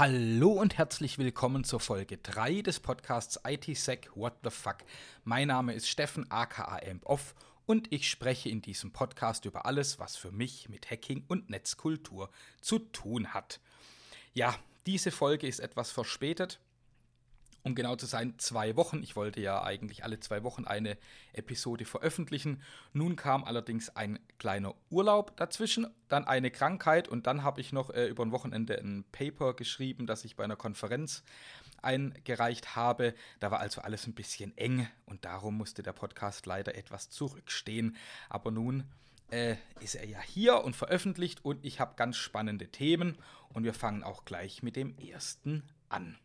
Hallo und herzlich willkommen zur Folge 3 des Podcasts ITSec What the Fuck. Mein Name ist Steffen aka AmpOff und ich spreche in diesem Podcast über alles, was für mich mit Hacking und Netzkultur zu tun hat. Ja, diese Folge ist etwas verspätet um genau zu sein, zwei Wochen. Ich wollte ja eigentlich alle zwei Wochen eine Episode veröffentlichen. Nun kam allerdings ein kleiner Urlaub dazwischen, dann eine Krankheit und dann habe ich noch äh, über ein Wochenende ein Paper geschrieben, das ich bei einer Konferenz eingereicht habe. Da war also alles ein bisschen eng und darum musste der Podcast leider etwas zurückstehen. Aber nun äh, ist er ja hier und veröffentlicht und ich habe ganz spannende Themen und wir fangen auch gleich mit dem ersten an.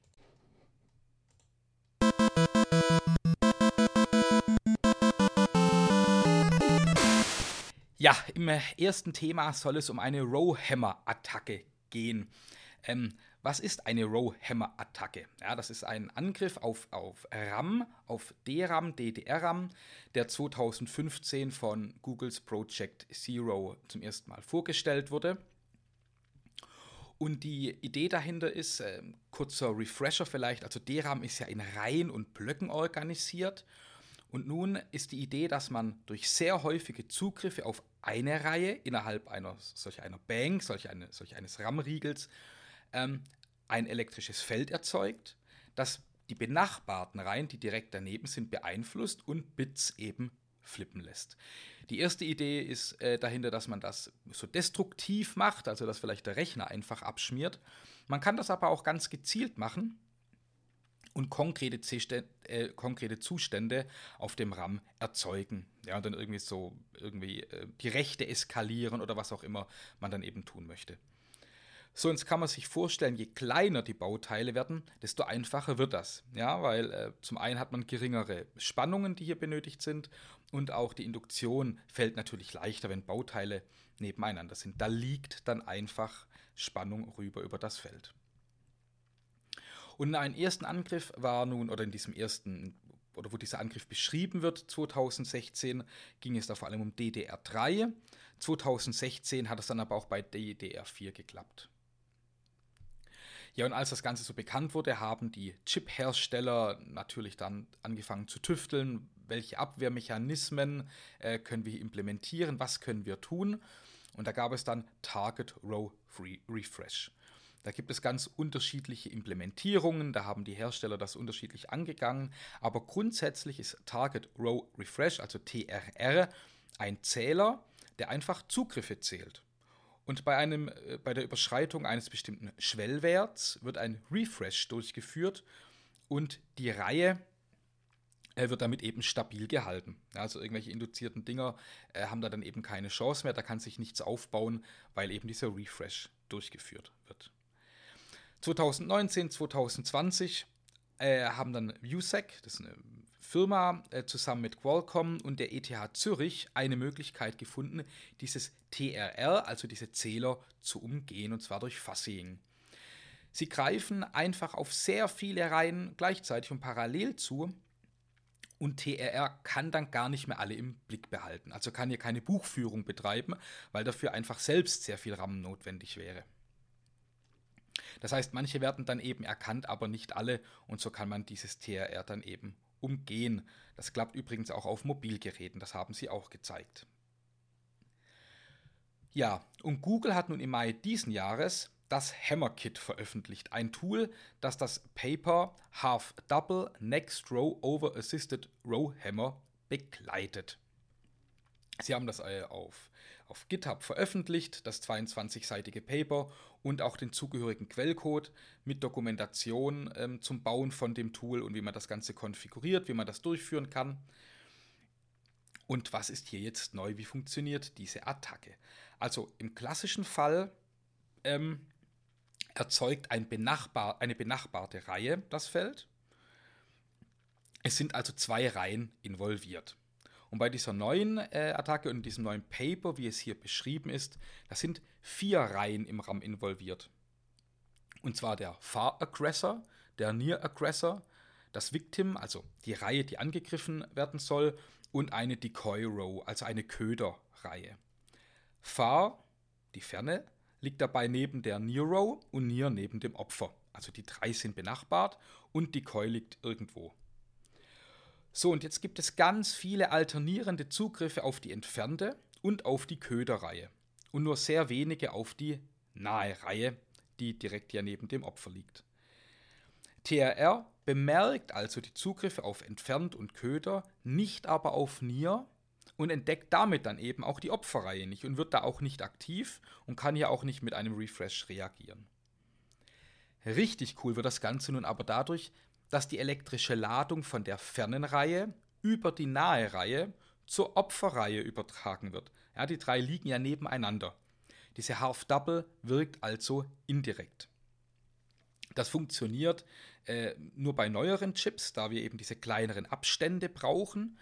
Ja, im ersten Thema soll es um eine Rowhammer-Attacke gehen. Ähm, was ist eine Rowhammer-Attacke? Ja, das ist ein Angriff auf, auf RAM, auf DRAM, DDR-RAM, der 2015 von Googles Project Zero zum ersten Mal vorgestellt wurde. Und die Idee dahinter ist, äh, kurzer Refresher vielleicht, also DRAM ist ja in Reihen und Blöcken organisiert. Und nun ist die Idee, dass man durch sehr häufige Zugriffe auf eine Reihe innerhalb einer solch einer Bank, solch, eine, solch eines RAM-Riegels, ähm, ein elektrisches Feld erzeugt, das die benachbarten Reihen, die direkt daneben sind, beeinflusst und Bits eben flippen lässt. Die erste Idee ist äh, dahinter, dass man das so destruktiv macht, also dass vielleicht der Rechner einfach abschmiert. Man kann das aber auch ganz gezielt machen und konkrete, äh, konkrete Zustände auf dem RAM erzeugen. Ja, und dann irgendwie so irgendwie äh, die Rechte eskalieren oder was auch immer man dann eben tun möchte. So, jetzt kann man sich vorstellen, je kleiner die Bauteile werden, desto einfacher wird das. Ja, weil äh, zum einen hat man geringere Spannungen, die hier benötigt sind, und auch die Induktion fällt natürlich leichter, wenn Bauteile nebeneinander sind. Da liegt dann einfach Spannung rüber über das Feld. Und in einem ersten Angriff war nun, oder in diesem ersten, oder wo dieser Angriff beschrieben wird, 2016, ging es da vor allem um DDR3. 2016 hat es dann aber auch bei DDR4 geklappt. Ja, und als das Ganze so bekannt wurde, haben die Chip-Hersteller natürlich dann angefangen zu tüfteln, welche Abwehrmechanismen äh, können wir implementieren, was können wir tun. Und da gab es dann Target Row Free Refresh. Da gibt es ganz unterschiedliche Implementierungen, da haben die Hersteller das unterschiedlich angegangen, aber grundsätzlich ist Target Row Refresh, also TRR, ein Zähler, der einfach Zugriffe zählt. Und bei, einem, äh, bei der Überschreitung eines bestimmten Schwellwerts wird ein Refresh durchgeführt und die Reihe äh, wird damit eben stabil gehalten. Also irgendwelche induzierten Dinger äh, haben da dann eben keine Chance mehr, da kann sich nichts aufbauen, weil eben dieser Refresh durchgeführt wird. 2019, 2020 äh, haben dann USEC, das ist eine Firma, äh, zusammen mit Qualcomm und der ETH Zürich eine Möglichkeit gefunden, dieses TRR, also diese Zähler, zu umgehen, und zwar durch Fuzzing. Sie greifen einfach auf sehr viele Reihen gleichzeitig und parallel zu. Und TRR kann dann gar nicht mehr alle im Blick behalten. Also kann hier keine Buchführung betreiben, weil dafür einfach selbst sehr viel RAM notwendig wäre. Das heißt, manche werden dann eben erkannt, aber nicht alle und so kann man dieses TRR dann eben umgehen. Das klappt übrigens auch auf Mobilgeräten, das haben sie auch gezeigt. Ja, und Google hat nun im Mai diesen Jahres das Hammer Kit veröffentlicht, ein Tool, das das Paper Half Double Next Row Over Assisted Row Hammer begleitet. Sie haben das äh, auf, auf GitHub veröffentlicht, das 22-seitige Paper und auch den zugehörigen Quellcode mit Dokumentation ähm, zum Bauen von dem Tool und wie man das Ganze konfiguriert, wie man das durchführen kann. Und was ist hier jetzt neu? Wie funktioniert diese Attacke? Also im klassischen Fall ähm, erzeugt ein benachbar, eine benachbarte Reihe das Feld. Es sind also zwei Reihen involviert. Und bei dieser neuen äh, Attacke und diesem neuen Paper, wie es hier beschrieben ist, da sind vier Reihen im RAM involviert. Und zwar der Far Aggressor, der Near Aggressor, das Victim, also die Reihe, die angegriffen werden soll, und eine Decoy Row, also eine Köderreihe. Far, die Ferne, liegt dabei neben der Nero und Nier neben dem Opfer. Also die drei sind benachbart und die Koi liegt irgendwo. So, und jetzt gibt es ganz viele alternierende Zugriffe auf die entfernte und auf die Köderreihe und nur sehr wenige auf die nahe Reihe, die direkt ja neben dem Opfer liegt. TRR bemerkt also die Zugriffe auf entfernt und Köder, nicht aber auf Nier und entdeckt damit dann eben auch die Opferreihe nicht und wird da auch nicht aktiv und kann hier auch nicht mit einem Refresh reagieren. Richtig cool wird das Ganze nun aber dadurch, dass die elektrische Ladung von der fernen Reihe über die nahe Reihe zur Opferreihe übertragen wird. Ja, die drei liegen ja nebeneinander. Diese Half-Double wirkt also indirekt. Das funktioniert äh, nur bei neueren Chips, da wir eben diese kleineren Abstände brauchen,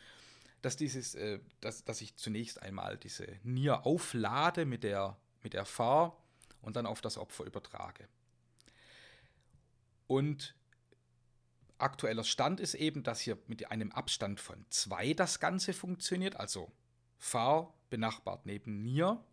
dass, dieses, äh, dass, dass ich zunächst einmal diese Nier auflade mit der, mit der Fahr und dann auf das Opfer übertrage. Und aktueller Stand ist eben, dass hier mit einem Abstand von 2 das Ganze funktioniert, also Fahr benachbart neben Nier.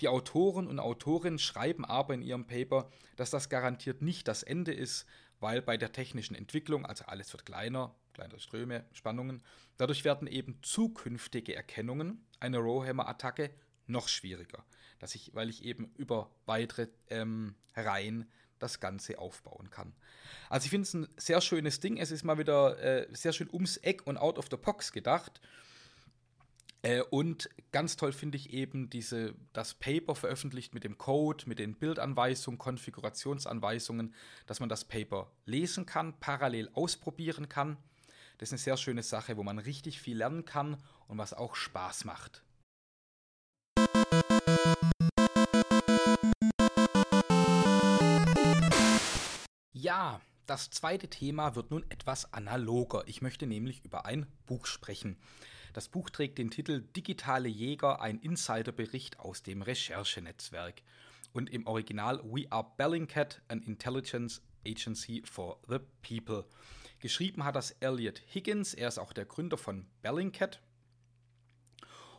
Die Autoren und Autorinnen schreiben aber in ihrem Paper, dass das garantiert nicht das Ende ist, weil bei der technischen Entwicklung, also alles wird kleiner, kleinere Ströme, Spannungen, dadurch werden eben zukünftige Erkennungen einer Rowhammer-Attacke noch schwieriger, dass ich, weil ich eben über weitere ähm, Reihen das Ganze aufbauen kann. Also ich finde es ein sehr schönes Ding. Es ist mal wieder äh, sehr schön ums Eck und out of the box gedacht. Äh, und ganz toll finde ich eben diese, das Paper veröffentlicht mit dem Code, mit den Bildanweisungen, Konfigurationsanweisungen, dass man das Paper lesen kann, parallel ausprobieren kann. Das ist eine sehr schöne Sache, wo man richtig viel lernen kann und was auch Spaß macht. Das zweite Thema wird nun etwas analoger. Ich möchte nämlich über ein Buch sprechen. Das Buch trägt den Titel Digitale Jäger, ein Insiderbericht aus dem Recherchenetzwerk. Und im Original We Are Bellingcat, an Intelligence Agency for the People. Geschrieben hat das Elliot Higgins, er ist auch der Gründer von Bellingcat.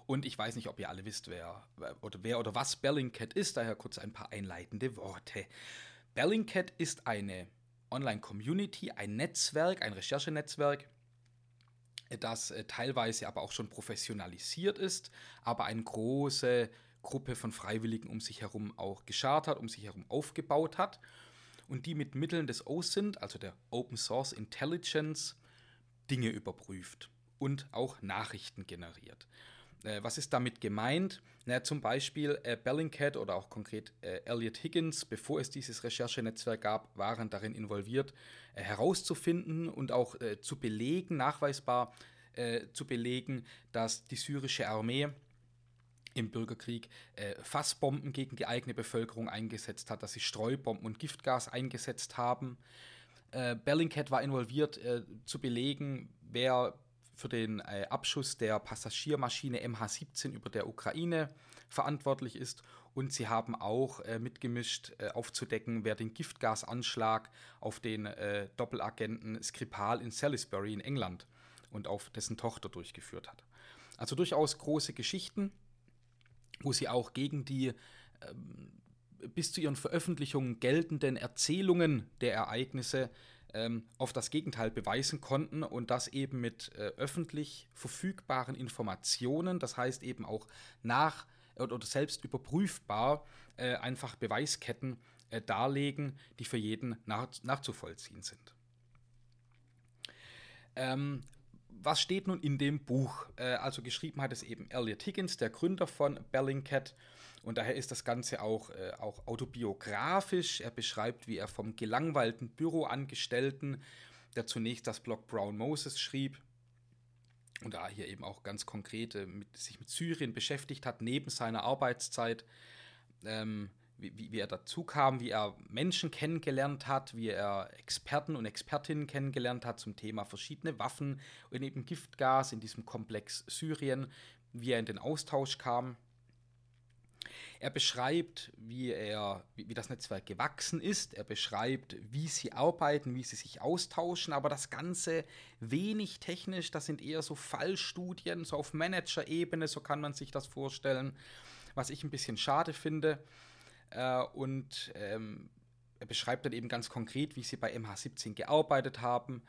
Und ich weiß nicht, ob ihr alle wisst, wer oder, wer oder was Bellingcat ist, daher kurz ein paar einleitende Worte. Bellingcat ist eine Online-Community, ein Netzwerk, ein Recherchenetzwerk, das äh, teilweise aber auch schon professionalisiert ist, aber eine große Gruppe von Freiwilligen um sich herum auch geschart hat, um sich herum aufgebaut hat und die mit Mitteln des OSINT, also der Open Source Intelligence, Dinge überprüft und auch Nachrichten generiert. Äh, was ist damit gemeint? Na, zum Beispiel äh, Bellingcat oder auch konkret äh, Elliot Higgins, bevor es dieses Recherchenetzwerk gab, waren darin involviert, äh, herauszufinden und auch äh, zu belegen, nachweisbar äh, zu belegen, dass die syrische Armee im Bürgerkrieg äh, Fassbomben gegen die eigene Bevölkerung eingesetzt hat, dass sie Streubomben und Giftgas eingesetzt haben. Äh, Bellingcat war involviert, äh, zu belegen, wer für den äh, Abschuss der Passagiermaschine MH17 über der Ukraine verantwortlich ist. Und sie haben auch äh, mitgemischt, äh, aufzudecken, wer den Giftgasanschlag auf den äh, Doppelagenten Skripal in Salisbury in England und auf dessen Tochter durchgeführt hat. Also durchaus große Geschichten, wo sie auch gegen die ähm, bis zu ihren Veröffentlichungen geltenden Erzählungen der Ereignisse ähm, auf das Gegenteil beweisen konnten und das eben mit äh, öffentlich verfügbaren Informationen, das heißt eben auch nach oder, oder selbst überprüfbar äh, einfach Beweisketten äh, darlegen, die für jeden nach, nachzuvollziehen sind. Ähm, was steht nun in dem Buch? Äh, also geschrieben hat es eben Elliot Higgins, der Gründer von Bellingcat. Und daher ist das Ganze auch, äh, auch autobiografisch. Er beschreibt, wie er vom gelangweilten Büroangestellten, der zunächst das Blog Brown Moses schrieb, und da hier eben auch ganz konkret äh, mit, sich mit Syrien beschäftigt hat, neben seiner Arbeitszeit, ähm, wie, wie, er dazu kam, wie er Menschen kennengelernt hat, wie er Experten und Expertinnen kennengelernt hat zum Thema verschiedene Waffen und eben Giftgas in diesem Komplex Syrien, wie er in den Austausch kam. Er beschreibt, wie, er, wie, das Netzwerk gewachsen ist. Er beschreibt, wie sie arbeiten, wie sie sich austauschen. Aber das Ganze wenig technisch. Das sind eher so Fallstudien, so auf Manager-Ebene. So kann man sich das vorstellen. Was ich ein bisschen schade finde. Äh, und ähm, er beschreibt dann eben ganz konkret, wie sie bei MH17 gearbeitet haben.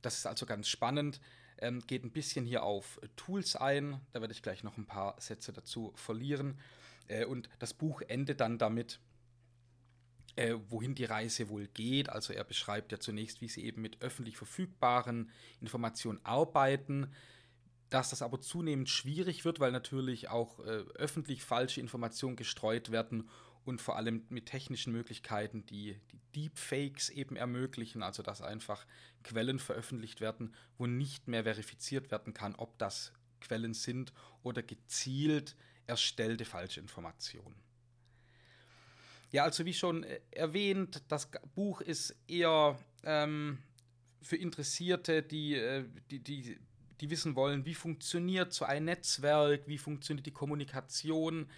Das ist also ganz spannend. Ähm, geht ein bisschen hier auf Tools ein. Da werde ich gleich noch ein paar Sätze dazu verlieren. Äh, und das Buch endet dann damit, äh, wohin die Reise wohl geht. Also er beschreibt ja zunächst, wie sie eben mit öffentlich verfügbaren Informationen arbeiten, dass das aber zunehmend schwierig wird, weil natürlich auch äh, öffentlich falsche Informationen gestreut werden und vor allem mit technischen Möglichkeiten, die, die Deepfakes eben ermöglichen, also dass einfach Quellen veröffentlicht werden, wo nicht mehr verifiziert werden kann, ob das Quellen sind oder gezielt erstellte falsche Informationen. Ja, also wie schon äh, erwähnt, das Buch ist eher ähm, für Interessierte, die, äh, die, die, die wissen wollen, wie funktioniert so ein Netzwerk, wie funktioniert die Kommunikation,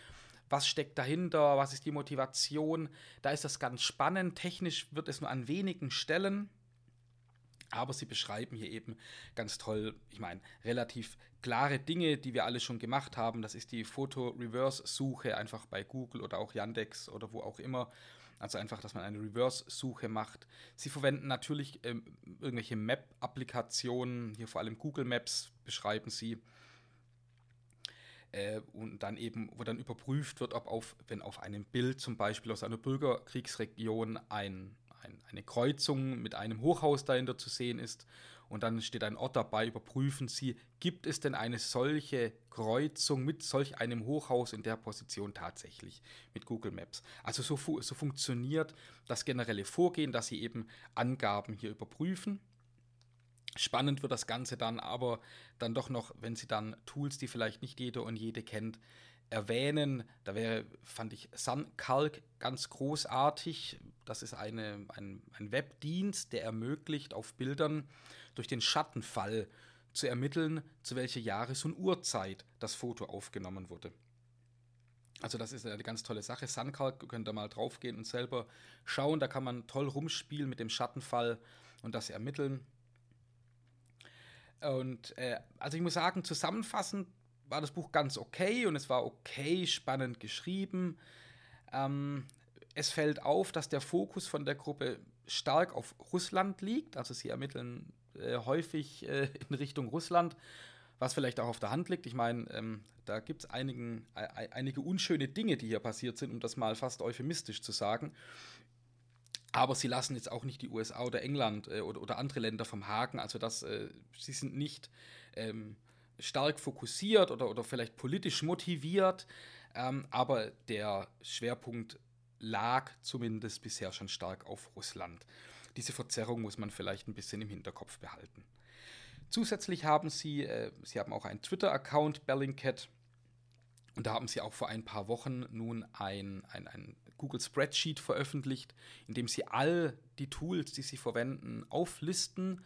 was steckt dahinter, was ist die Motivation. Da ist das ganz spannend. Technisch wird es nur an wenigen Stellen aber sie beschreiben hier eben ganz toll, ich meine, relativ klare Dinge, die wir alle schon gemacht haben. Das ist die Foto-Reverse-Suche einfach bei Google oder auch Yandex oder wo auch immer. Also einfach, dass man eine Reverse-Suche macht. Sie verwenden natürlich ähm, irgendwelche Map-Applikationen, hier vor allem Google Maps beschreiben sie. Äh, und dann eben, wo dann überprüft wird, ob auf, wenn auf einem Bild zum Beispiel aus einer Bürgerkriegsregion ein ein, eine Kreuzung mit einem Hochhaus dahinter zu sehen ist. Und dann steht ein Ort dabei, überprüfen Sie, gibt es denn eine solche Kreuzung mit solch einem Hochhaus in der Position tatsächlich mit Google Maps. Also so, fu so funktioniert das generelle Vorgehen, dass Sie eben Angaben hier überprüfen. Spannend wird das Ganze dann aber dann doch noch, wenn Sie dann Tools, die vielleicht nicht jeder und jede kennt, erwähnen. Da wäre, fand ich SunCalc ganz großartig. Das ist eine, ein, ein Webdienst, der ermöglicht, auf Bildern durch den Schattenfall zu ermitteln, zu welcher Jahres- und Uhrzeit das Foto aufgenommen wurde. Also das ist eine ganz tolle Sache. SunCalc, könnt ihr mal draufgehen und selber schauen. Da kann man toll rumspielen mit dem Schattenfall und das ermitteln. Und äh, also ich muss sagen, zusammenfassend war das Buch ganz okay und es war okay spannend geschrieben. Ähm, es fällt auf, dass der Fokus von der Gruppe stark auf Russland liegt. Also sie ermitteln äh, häufig äh, in Richtung Russland, was vielleicht auch auf der Hand liegt. Ich meine, ähm, da gibt es äh, einige unschöne Dinge, die hier passiert sind, um das mal fast euphemistisch zu sagen. Aber sie lassen jetzt auch nicht die USA oder England äh, oder, oder, andere Länder vom Haken. Also das, äh, sie sind nicht ähm, stark fokussiert oder, oder vielleicht politisch motiviert, ähm, aber der Schwerpunkt lag zumindest bisher schon stark auf Russland. Diese Verzerrung muss man vielleicht ein bisschen im Hinterkopf behalten. Zusätzlich haben sie, äh, sie haben auch einen Twitter-Account, Bellingcat, und da haben sie auch vor ein paar Wochen nun ein, ein, ein Google Spreadsheet veröffentlicht, in dem sie all die Tools, die sie verwenden, auflisten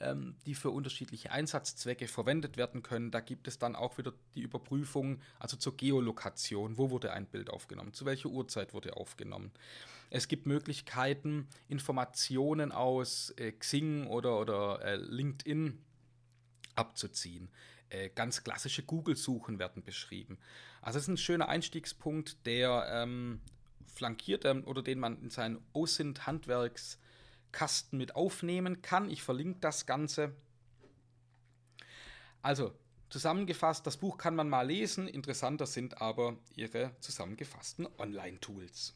ähm, die für unterschiedliche Einsatzzwecke verwendet werden können. Da gibt es dann auch wieder die Überprüfung, also zur Geolokation. Wo wurde ein Bild aufgenommen? Zu welcher Uhrzeit wurde aufgenommen? Es gibt Möglichkeiten, Informationen aus äh, Xing oder, oder äh, LinkedIn abzuziehen. Äh, ganz klassische Google-Suchen werden beschrieben. Also es ist ein schöner Einstiegspunkt, der ähm, flankiert ähm, oder den man in seinen OSINT-Handwerks Kasten mit aufnehmen kann. Ich verlinke das Ganze. Also, zusammengefasst, das Buch kann man mal lesen. Interessanter sind aber ihre zusammengefassten Online-Tools.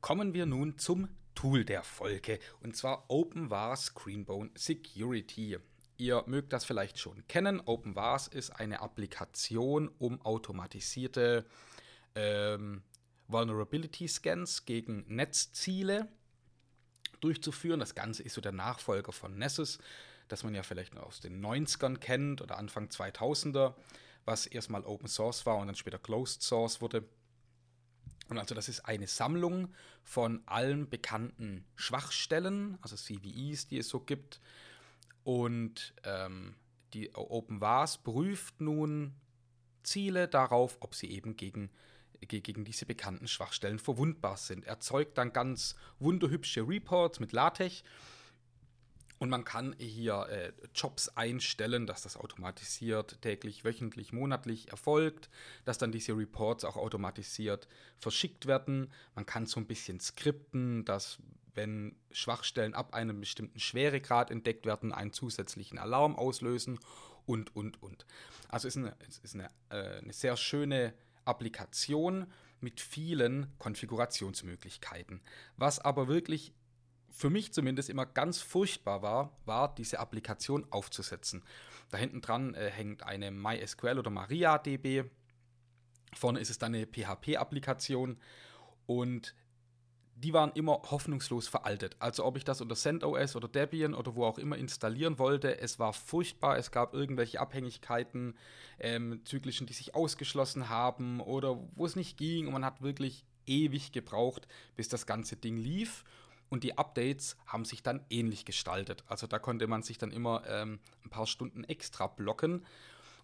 Kommen wir nun zum Tool der Folge, und zwar OpenVAR Screenbone Security. Ihr mögt das vielleicht schon kennen. OpenVARS ist eine Applikation, um automatisierte ähm, Vulnerability Scans gegen Netzziele durchzuführen. Das Ganze ist so der Nachfolger von Nessus, das man ja vielleicht noch aus den 90ern kennt oder Anfang 2000er, was erstmal Open Source war und dann später Closed Source wurde. Und also das ist eine Sammlung von allen bekannten Schwachstellen, also CVEs, die es so gibt, und ähm, die OpenVAS prüft nun Ziele darauf, ob sie eben gegen, gegen diese bekannten Schwachstellen verwundbar sind. Erzeugt dann ganz wunderhübsche Reports mit LaTeX Und man kann hier äh, Jobs einstellen, dass das automatisiert täglich, wöchentlich, monatlich erfolgt, dass dann diese Reports auch automatisiert verschickt werden. Man kann so ein bisschen skripten, dass wenn Schwachstellen ab einem bestimmten Schweregrad entdeckt werden, einen zusätzlichen Alarm auslösen und, und, und. Also es ist eine, es ist eine, äh, eine sehr schöne Applikation mit vielen Konfigurationsmöglichkeiten. Was aber wirklich für mich zumindest immer ganz furchtbar war, war diese Applikation aufzusetzen. Da hinten dran äh, hängt eine MySQL oder MariaDB. Vorne ist es dann eine PHP-Applikation und die waren immer hoffnungslos veraltet. Also ob ich das unter CentOS oder Debian oder wo auch immer installieren wollte, es war furchtbar. Es gab irgendwelche Abhängigkeiten, ähm, zyklischen, die sich ausgeschlossen haben oder wo es nicht ging und man hat wirklich ewig gebraucht, bis das ganze Ding lief und die Updates haben sich dann ähnlich gestaltet. Also da konnte man sich dann immer ähm, ein paar Stunden extra blocken,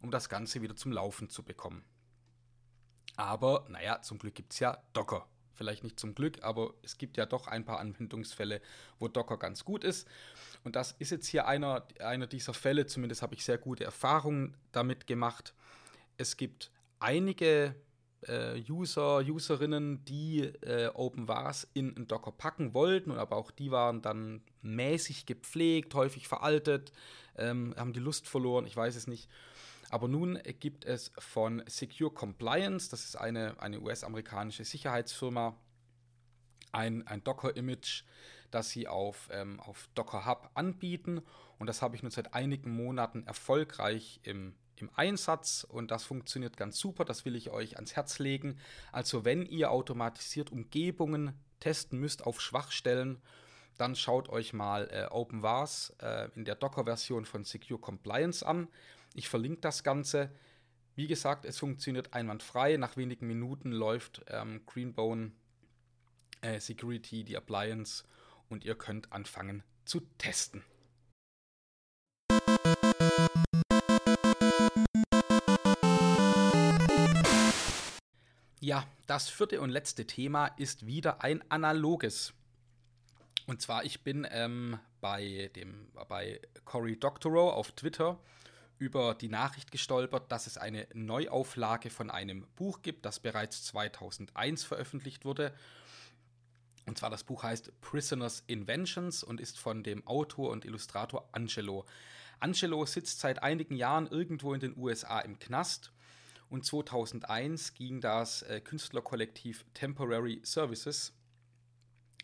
um das Ganze wieder zum Laufen zu bekommen. Aber naja, zum Glück gibt es ja Docker. Vielleicht nicht zum Glück, aber es gibt ja doch ein paar Anwendungsfälle, wo Docker ganz gut ist. Und das ist jetzt hier einer, einer dieser Fälle, zumindest habe ich sehr gute Erfahrungen damit gemacht. Es gibt einige äh, User, Userinnen, die äh, OpenVAS in einen Docker packen wollten, aber auch die waren dann mäßig gepflegt, häufig veraltet, ähm, haben die Lust verloren, ich weiß es nicht. Aber nun gibt es von Secure Compliance, das ist eine, eine US-amerikanische Sicherheitsfirma, ein, ein Docker-Image, das sie auf, ähm, auf Docker Hub anbieten. Und das habe ich nun seit einigen Monaten erfolgreich im im Einsatz und das funktioniert ganz super. Das will ich euch ans Herz legen. Also wenn ihr automatisiert Umgebungen testen müsst auf Schwachstellen, dann schaut euch mal äh, OpenVAS äh, in der Docker-Version von Secure Compliance an. Ich verlinke das Ganze. Wie gesagt, es funktioniert einwandfrei. Nach wenigen Minuten läuft ähm, Greenbone äh, Security, die Appliance, und ihr könnt anfangen zu testen. Ja, das vierte und letzte Thema ist wieder ein analoges. Und zwar, ich bin ähm, bei, dem, bei Cory Doctorow auf Twitter über die Nachricht gestolpert, dass es eine Neuauflage von einem Buch gibt, das bereits 2001 veröffentlicht wurde. Und zwar das Buch heißt Prisoners Inventions und ist von dem Autor und Illustrator Angelo. Angelo sitzt seit einigen Jahren irgendwo in den USA im Knast und 2001 ging das äh, Künstlerkollektiv Temporary Services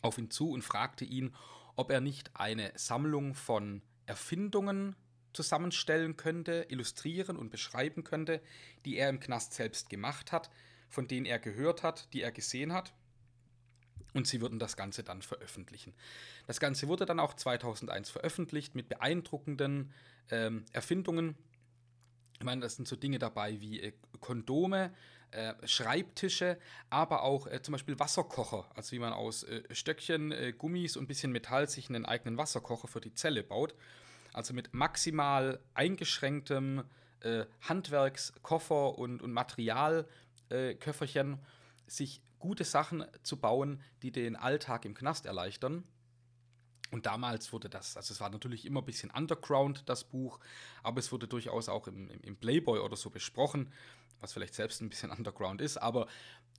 auf ihn zu und fragte ihn, ob er nicht eine Sammlung von Erfindungen zusammenstellen könnte, illustrieren und beschreiben könnte, die er im Knast selbst gemacht hat, von denen er gehört hat, die er gesehen hat. Und sie würden das Ganze dann veröffentlichen. Das Ganze wurde dann auch 2001 veröffentlicht mit beeindruckenden ähm, Erfindungen, ich meine, das sind so Dinge dabei wie äh, Kondome, äh, Schreibtische, aber auch äh, zum Beispiel Wasserkocher. Also wie man aus äh, Stöckchen, äh, Gummis und ein bisschen Metall sich einen eigenen Wasserkocher für die Zelle baut. Also mit maximal eingeschränktem äh, Handwerkskoffer und, und Materialköfferchen sich gute Sachen zu bauen, die den Alltag im Knast erleichtern. Und damals wurde das, also es war natürlich immer ein bisschen Underground, das Buch, aber es wurde durchaus auch im, im, Playboy oder so besprochen, was vielleicht selbst ein bisschen Underground ist, aber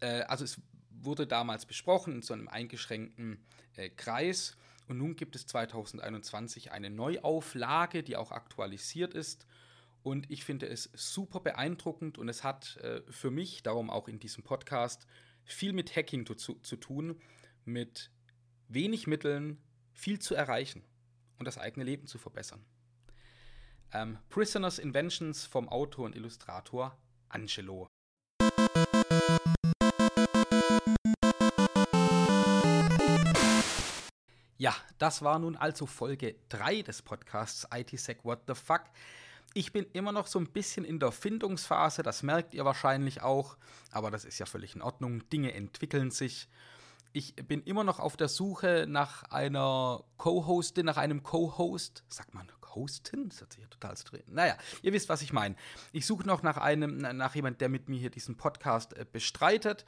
äh, also es wurde damals besprochen in so einem eingeschränkten äh, Kreis. Und nun gibt es 2021 eine Neuauflage, die auch aktualisiert ist. Und ich finde es super beeindruckend und es hat äh, für mich, darum auch in diesem Podcast, viel mit Hacking zu, zu tun, mit wenig Mitteln viel zu erreichen und das eigene Leben zu verbessern. Ähm, Prisoners Inventions vom Autor und Illustrator Angelo. Ja, das war nun also Folge 3 des Podcasts ITSec What the Fuck. Ich bin immer noch so ein bisschen in der Findungsphase, das merkt ihr wahrscheinlich auch, aber das ist ja völlig in Ordnung. Dinge entwickeln sich ich bin immer noch auf der Suche nach einer Co-Hostin, nach einem Co-Host. Sagt man Hostin? Das hört sich ja total drin. Naja, ihr wisst, was ich meine. Ich suche noch nach einem, nach jemand, der mit mir hier diesen Podcast äh, bestreitet.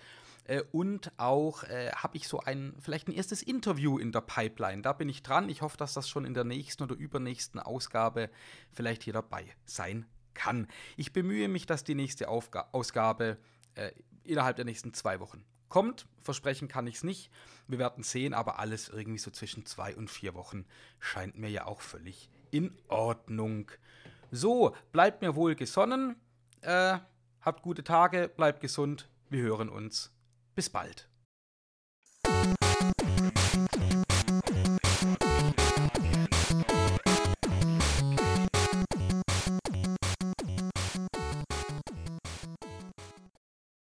Äh, und auch äh, habe ich so ein, vielleicht ein erstes Interview in der Pipeline. Da bin ich dran. Ich hoffe, dass das schon in der nächsten oder übernächsten Ausgabe vielleicht hier dabei sein kann. Ich bemühe mich, dass die nächste Aufga Ausgabe äh, innerhalb der nächsten zwei Wochen kommt. Versprechen kann ich es nicht. Wir werden sehen, aber alles irgendwie so zwischen zwei und vier Wochen scheint mir ja auch völlig in Ordnung. So, bleibt mir wohl gesonnen. Äh, habt gute Tage, bleibt gesund. Wir hören uns. Bis bald.